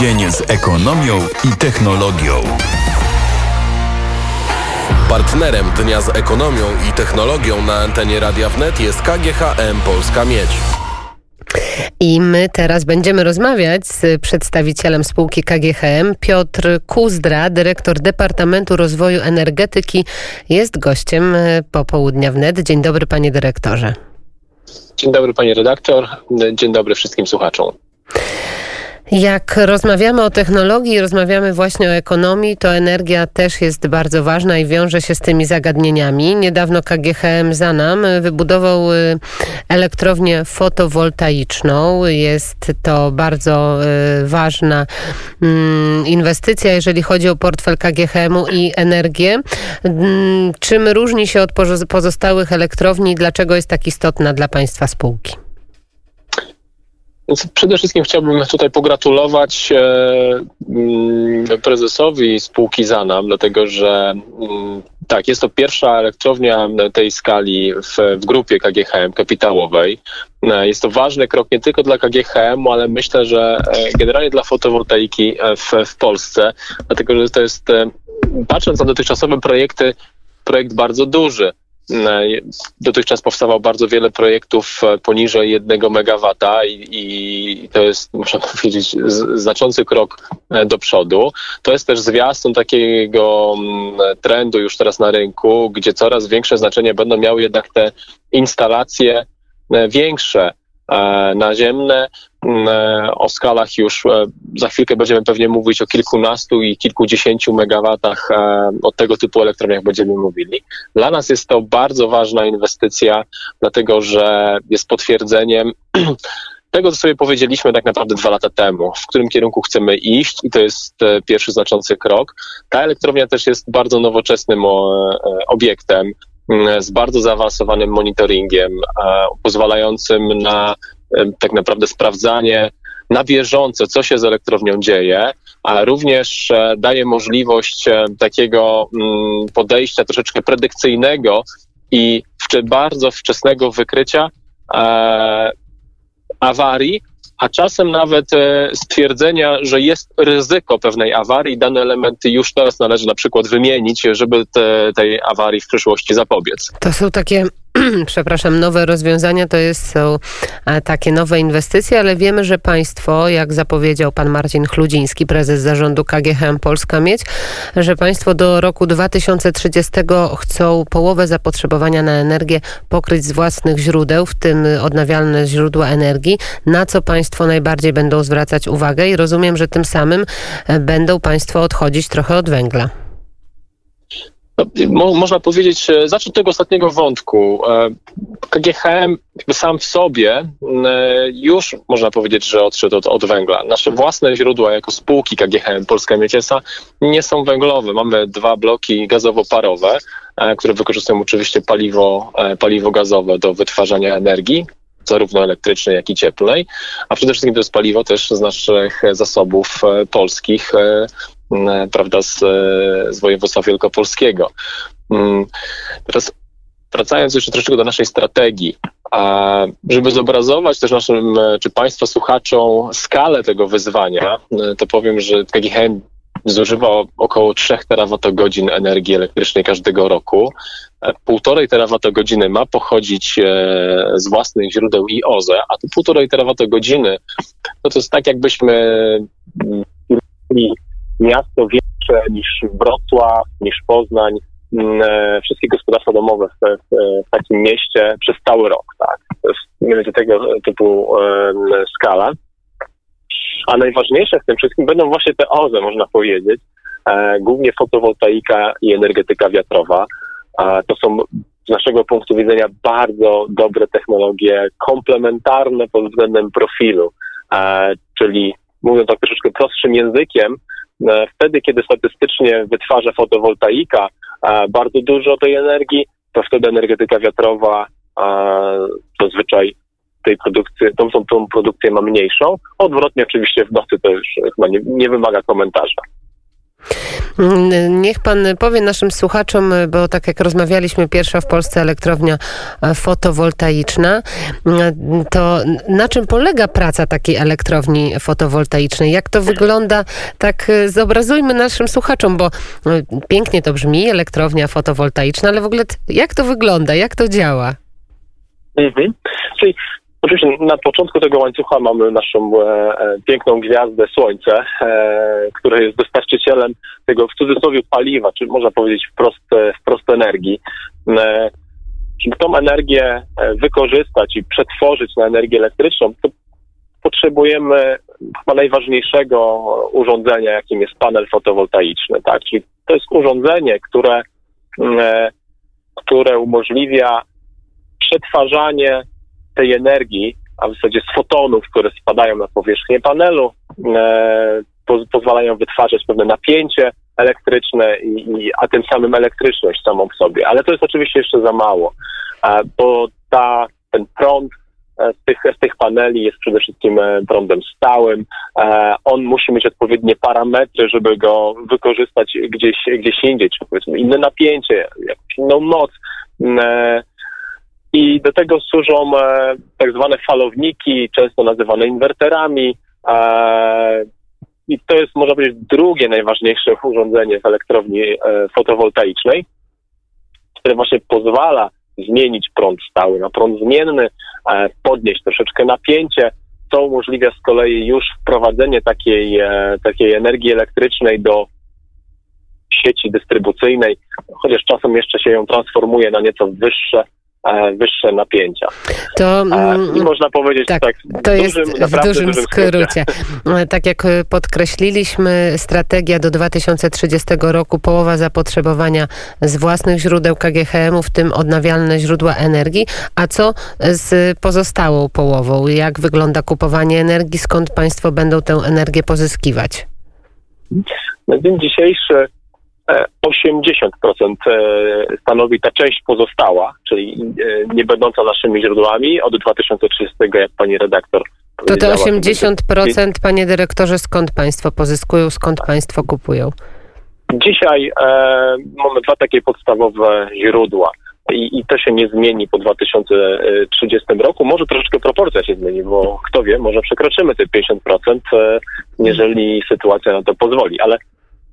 Dzień z ekonomią i technologią. Partnerem Dnia z ekonomią i technologią na antenie Radia Wnet jest KGHM Polska Miedź. I my teraz będziemy rozmawiać z przedstawicielem spółki KGHM. Piotr Kuzdra, dyrektor Departamentu Rozwoju Energetyki, jest gościem e, popołudnia wnet. Dzień dobry, panie dyrektorze. Dzień dobry, panie redaktor. Dzień dobry wszystkim słuchaczom. Jak rozmawiamy o technologii, rozmawiamy właśnie o ekonomii, to energia też jest bardzo ważna i wiąże się z tymi zagadnieniami. Niedawno KGHM Zanam wybudował y, elektrownię fotowoltaiczną. Jest to bardzo y, ważna mm, inwestycja, jeżeli chodzi o portfel KGHM-u i energię. Mm, czym różni się od pozostałych elektrowni i dlaczego jest tak istotna dla Państwa spółki? Więc przede wszystkim chciałbym tutaj pogratulować e, mm, prezesowi spółki Zanam, dlatego że mm, tak, jest to pierwsza elektrownia tej skali w, w grupie KGHM kapitałowej. E, jest to ważny krok nie tylko dla KGHM, ale myślę, że e, generalnie dla fotowoltaiki w, w Polsce, dlatego że to jest, patrząc na dotychczasowe projekty, projekt bardzo duży. E, dotychczas powstawało bardzo wiele projektów e, poniżej 1 MW i, i to jest, można powiedzieć, znaczący krok e, do przodu. To jest też zwiastun takiego mm, trendu już teraz na rynku, gdzie coraz większe znaczenie będą miały jednak te instalacje większe, naziemne. Mm, e, o skalach już e, za chwilkę będziemy pewnie mówić o kilkunastu i kilkudziesięciu megawatach od tego typu elektrowniach będziemy mówili. Dla nas jest to bardzo ważna inwestycja, dlatego że jest potwierdzeniem tego, co sobie powiedzieliśmy tak naprawdę dwa lata temu, w którym kierunku chcemy iść i to jest pierwszy znaczący krok. Ta elektrownia też jest bardzo nowoczesnym obiektem. Mm, z bardzo zaawansowanym monitoringiem, pozwalającym na tak naprawdę sprawdzanie na bieżąco, co się z elektrownią dzieje, a również e, daje możliwość e, takiego mm, podejścia troszeczkę predykcyjnego i bardzo wczesnego wykrycia e, awarii, a czasem nawet e, stwierdzenia, że jest ryzyko pewnej awarii, dane elementy już teraz należy na przykład wymienić, żeby te, tej awarii w przyszłości zapobiec. To są takie przepraszam, nowe rozwiązania to jest, są takie nowe inwestycje, ale wiemy, że państwo, jak zapowiedział pan Marcin Chludziński, prezes zarządu KGHM Polska Mieć, że państwo do roku 2030 chcą połowę zapotrzebowania na energię pokryć z własnych źródeł, w tym odnawialne źródła energii. Na co państwo najbardziej będą zwracać uwagę i rozumiem, że tym samym e, będą państwo odchodzić trochę od węgla. No, można powiedzieć, e, zacznę od tego ostatniego wątku. E, KGHM sam w sobie e, już można powiedzieć, że odszedł od, od, węgla. Nasze własne źródła jako spółki KGHM Polska Mieciesa nie są węglowe. Mamy dwa bloki gazowo-parowe, które wykorzystują oczywiście paliwo, paliwo gazowe do wytwarzania energii zarówno elektrycznej, jak i cieplnej, a przede wszystkim to jest paliwo też z naszych zasobów polskich, prawda, z, e, z województwa wielkopolskiego. Mm, teraz wracając jeszcze troszeczkę do naszej strategii, a żeby zobrazować też naszym, e, czy Państwa słuchaczom skalę tego wyzwania, to powiem, że KGHM zużywa około 3 terawatogodzin energii elektrycznej każdego roku. Półtorej terawatogodziny ma pochodzić z własnych źródeł i OZE, a te półtorej terawatogodziny no to jest tak, jakbyśmy mm, miasto większe niż Wrocław, niż Poznań, mm, e, wszystkie gospodarstwa domowe w, w, takim mieście przez cały rok, tak. To jest tego typu skala. A najważniejsze w tym wszystkim będą właśnie te OZE, można powiedzieć, e, głównie fotowoltaika i energetyka wiatrowa. E, to są z naszego punktu widzenia bardzo dobre technologie, komplementarne pod względem profilu, czyli mówiąc tak troszeczkę prostszym językiem, wtedy, kiedy statystycznie wytwarza fotowoltaika e, bardzo dużo tej energii, to wtedy energetyka wiatrowa e, zazwyczaj tej produkcji, tą, tą produkcję ma mniejszą. Odwrotnie oczywiście w nocy to już chyba nie, nie wymaga komentarza. Niech pan powie naszym słuchaczom, bo tak jak rozmawialiśmy, pierwsza w Polsce elektrownia e, fotowoltaiczna, mm, to na czym polega praca takiej elektrowni fotowoltaicznej? Jak to wygląda? Tak e, zobrazujmy naszym słuchaczom, bo e, pięknie to brzmi, elektrownia fotowoltaiczna, ale w ogóle jak to wygląda? Jak to działa? Mhm. Czyli Oczywiście na początku tego łańcucha mamy naszą e, e, piękną gwiazdę Słońce, e, które jest dostarczycielem tego w cudzysłowie paliwa, czy można powiedzieć wprost, wprost energii. Żeby tą energię wykorzystać i przetworzyć na energię elektryczną, to potrzebujemy chyba najważniejszego urządzenia, jakim jest panel fotowoltaiczny. Tak? Czyli to jest urządzenie, które, które umożliwia przetwarzanie tej energii, a w zasadzie z fotonów, które spadają na powierzchnię panelu, e, po, pozwalają wytwarzać pewne napięcie elektryczne, i, i, a tym samym elektryczność samą w sobie. Ale to jest oczywiście jeszcze za mało, e, bo ta, ten prąd e, z tych, z tych paneli jest przede wszystkim e, prądem stałym. E, on musi mieć odpowiednie parametry, żeby go wykorzystać gdzieś, gdzieś indziej, czy powiedzmy inne napięcie, jakąś inną moc. I do tego służą e, tak zwane falowniki, często nazywane inwerterami. E, I to jest, można powiedzieć, drugie najważniejsze urządzenie w elektrowni e, fotowoltaicznej, które właśnie pozwala zmienić prąd stały na prąd zmienny, e, podnieść troszeczkę napięcie, co umożliwia z kolei już wprowadzenie takiej, e, takiej energii elektrycznej do sieci dystrybucyjnej, chociaż czasem jeszcze się ją transformuje na nieco wyższe wyższe napięcia. To mm, I można powiedzieć tak, tak to jest dużym, w dużym, dużym skrócie. skrócie. Tak jak podkreśliliśmy, strategia do 2030 roku, połowa zapotrzebowania z własnych źródeł KGHM-u, w tym odnawialne źródła energii. A co z pozostałą połową? Jak wygląda kupowanie energii? Skąd państwo będą tę energię pozyskiwać? Na dzień dzisiejszy 80% e, stanowi ta część pozostała, czyli e, nie będąca naszymi źródłami od 2030, jak pani redaktor to te 80%, panie dyrektorze, skąd państwo pozyskują, skąd państwo kupują? Dzisiaj e, mamy dwa takie podstawowe źródła. I, I, to się nie zmieni po 2030 roku. Może troszeczkę proporcja się zmieni, bo kto wie, może przekroczymy te 50%, e, jeżeli sytuacja na to pozwoli. Ale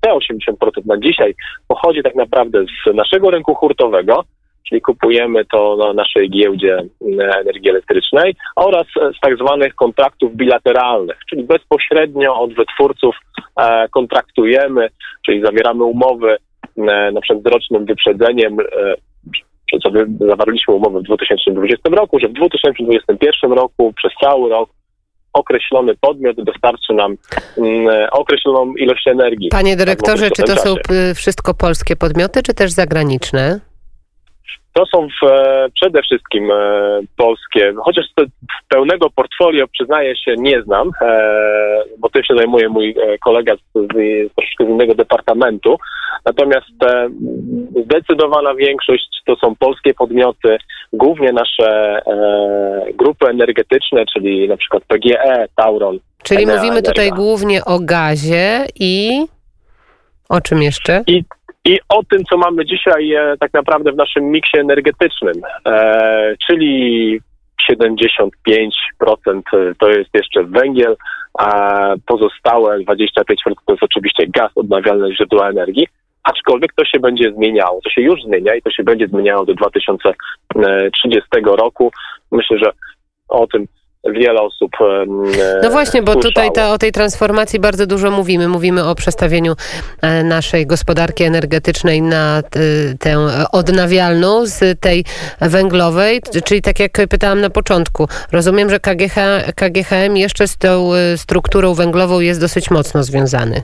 te 80% na dzisiaj pochodzi tak naprawdę z naszego rynku hurtowego, czyli kupujemy to na naszej giełdzie mm, energii elektrycznej oraz z tak zwanych kontraktów bilateralnych, czyli bezpośrednio od wytwórców e, kontraktujemy, czyli zawieramy umowy e, na przykład z rocznym wyprzedzeniem, e, co zawarliśmy umowę w 2020 roku, że w 2021 roku przez cały rok określony podmiot dostarczy nam mm, określoną ilość energii. Panie dyrektorze, czy to są wszystko polskie podmioty, czy też zagraniczne? To są w, e, przede wszystkim e, polskie, chociaż pełnego portfolio przyznaję się nie znam, e, bo tym się zajmuje mój kolega z, z, troszeczkę z innego departamentu. Natomiast zdecydowana większość to są polskie podmioty, głównie nasze grupy energetyczne, czyli na przykład PGE, Tauron. Czyli Enea, mówimy tutaj głównie o gazie i o czym jeszcze? I i o tym, co mamy dzisiaj e, tak naprawdę w naszym miksie energetycznym, e, czyli 75% to jest jeszcze węgiel, a pozostałe 25% to jest oczywiście gaz, odnawialne źródła energii. Aczkolwiek to się będzie zmieniało, to się już zmienia i to się będzie zmieniało do 2030 roku. Myślę, że o tym wiele osób. No właśnie, bo tutaj ta, o tej transformacji bardzo dużo mówimy. Mówimy o przestawieniu e, naszej gospodarki energetycznej na tę odnawialną z tej węglowej, czyli tak jak pytałam na początku, rozumiem, że KGH, KGHM jeszcze z tą e, strukturą węglową jest dosyć mocno związany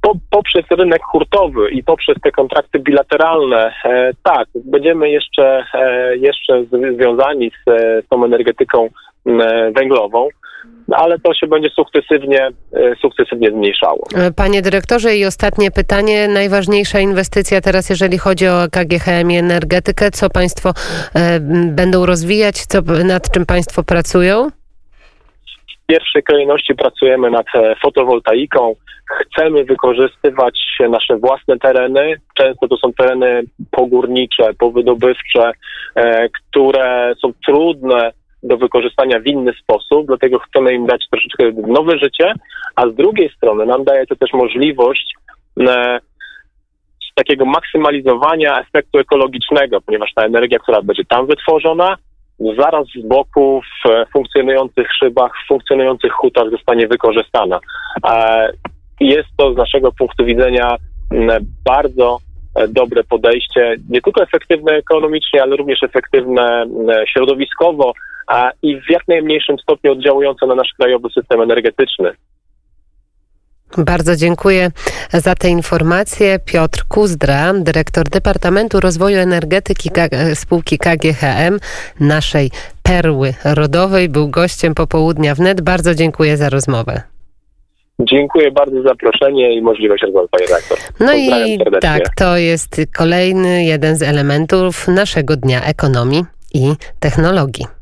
po, poprzez rynek hurtowy i poprzez te kontrakty bilateralne, e, tak, będziemy jeszcze, e, jeszcze związani z, z tą energetyką e, węglową. Ale to się będzie sukcesywnie, e, sukcesywnie zmniejszało. E, panie dyrektorze, i ostatnie pytanie. Najważniejsza inwestycja teraz, jeżeli chodzi o KGHM i energetykę, co Państwo e, będą rozwijać, co, nad czym Państwo pracują? Pierwszej kolejności pracujemy nad e, fotowoltaiką. Chcemy wykorzystywać nasze własne tereny. Często to są tereny pogórnicze, powydobywcze, e, które są trudne do wykorzystania w inny sposób, dlatego chcemy im dać troszeczkę nowe życie, a z drugiej strony nam daje to też możliwość e, takiego maksymalizowania efektu ekologicznego, ponieważ ta energia, która będzie tam wytworzona, zaraz z boku w funkcjonujących szybach, w funkcjonujących hutach zostanie wykorzystana. E, jest to z naszego punktu widzenia bardzo e, dobre podejście, nie tylko efektywne ekonomicznie, ale również efektywne środowiskowo i w jak najmniejszym stopniu oddziałujące na nasz krajowy system energetyczny. Bardzo dziękuję za te informacje. Piotr Kuzdra, dyrektor Departamentu Rozwoju Energetyki spółki KGHM, naszej perły rodowej, był gościem popołudnia wnet. Bardzo dziękuję za rozmowę. Dziękuję bardzo za zaproszenie i możliwość rozmowy, panie redaktor. No i tak, to jest kolejny jeden z elementów naszego Dnia Ekonomii i Technologii.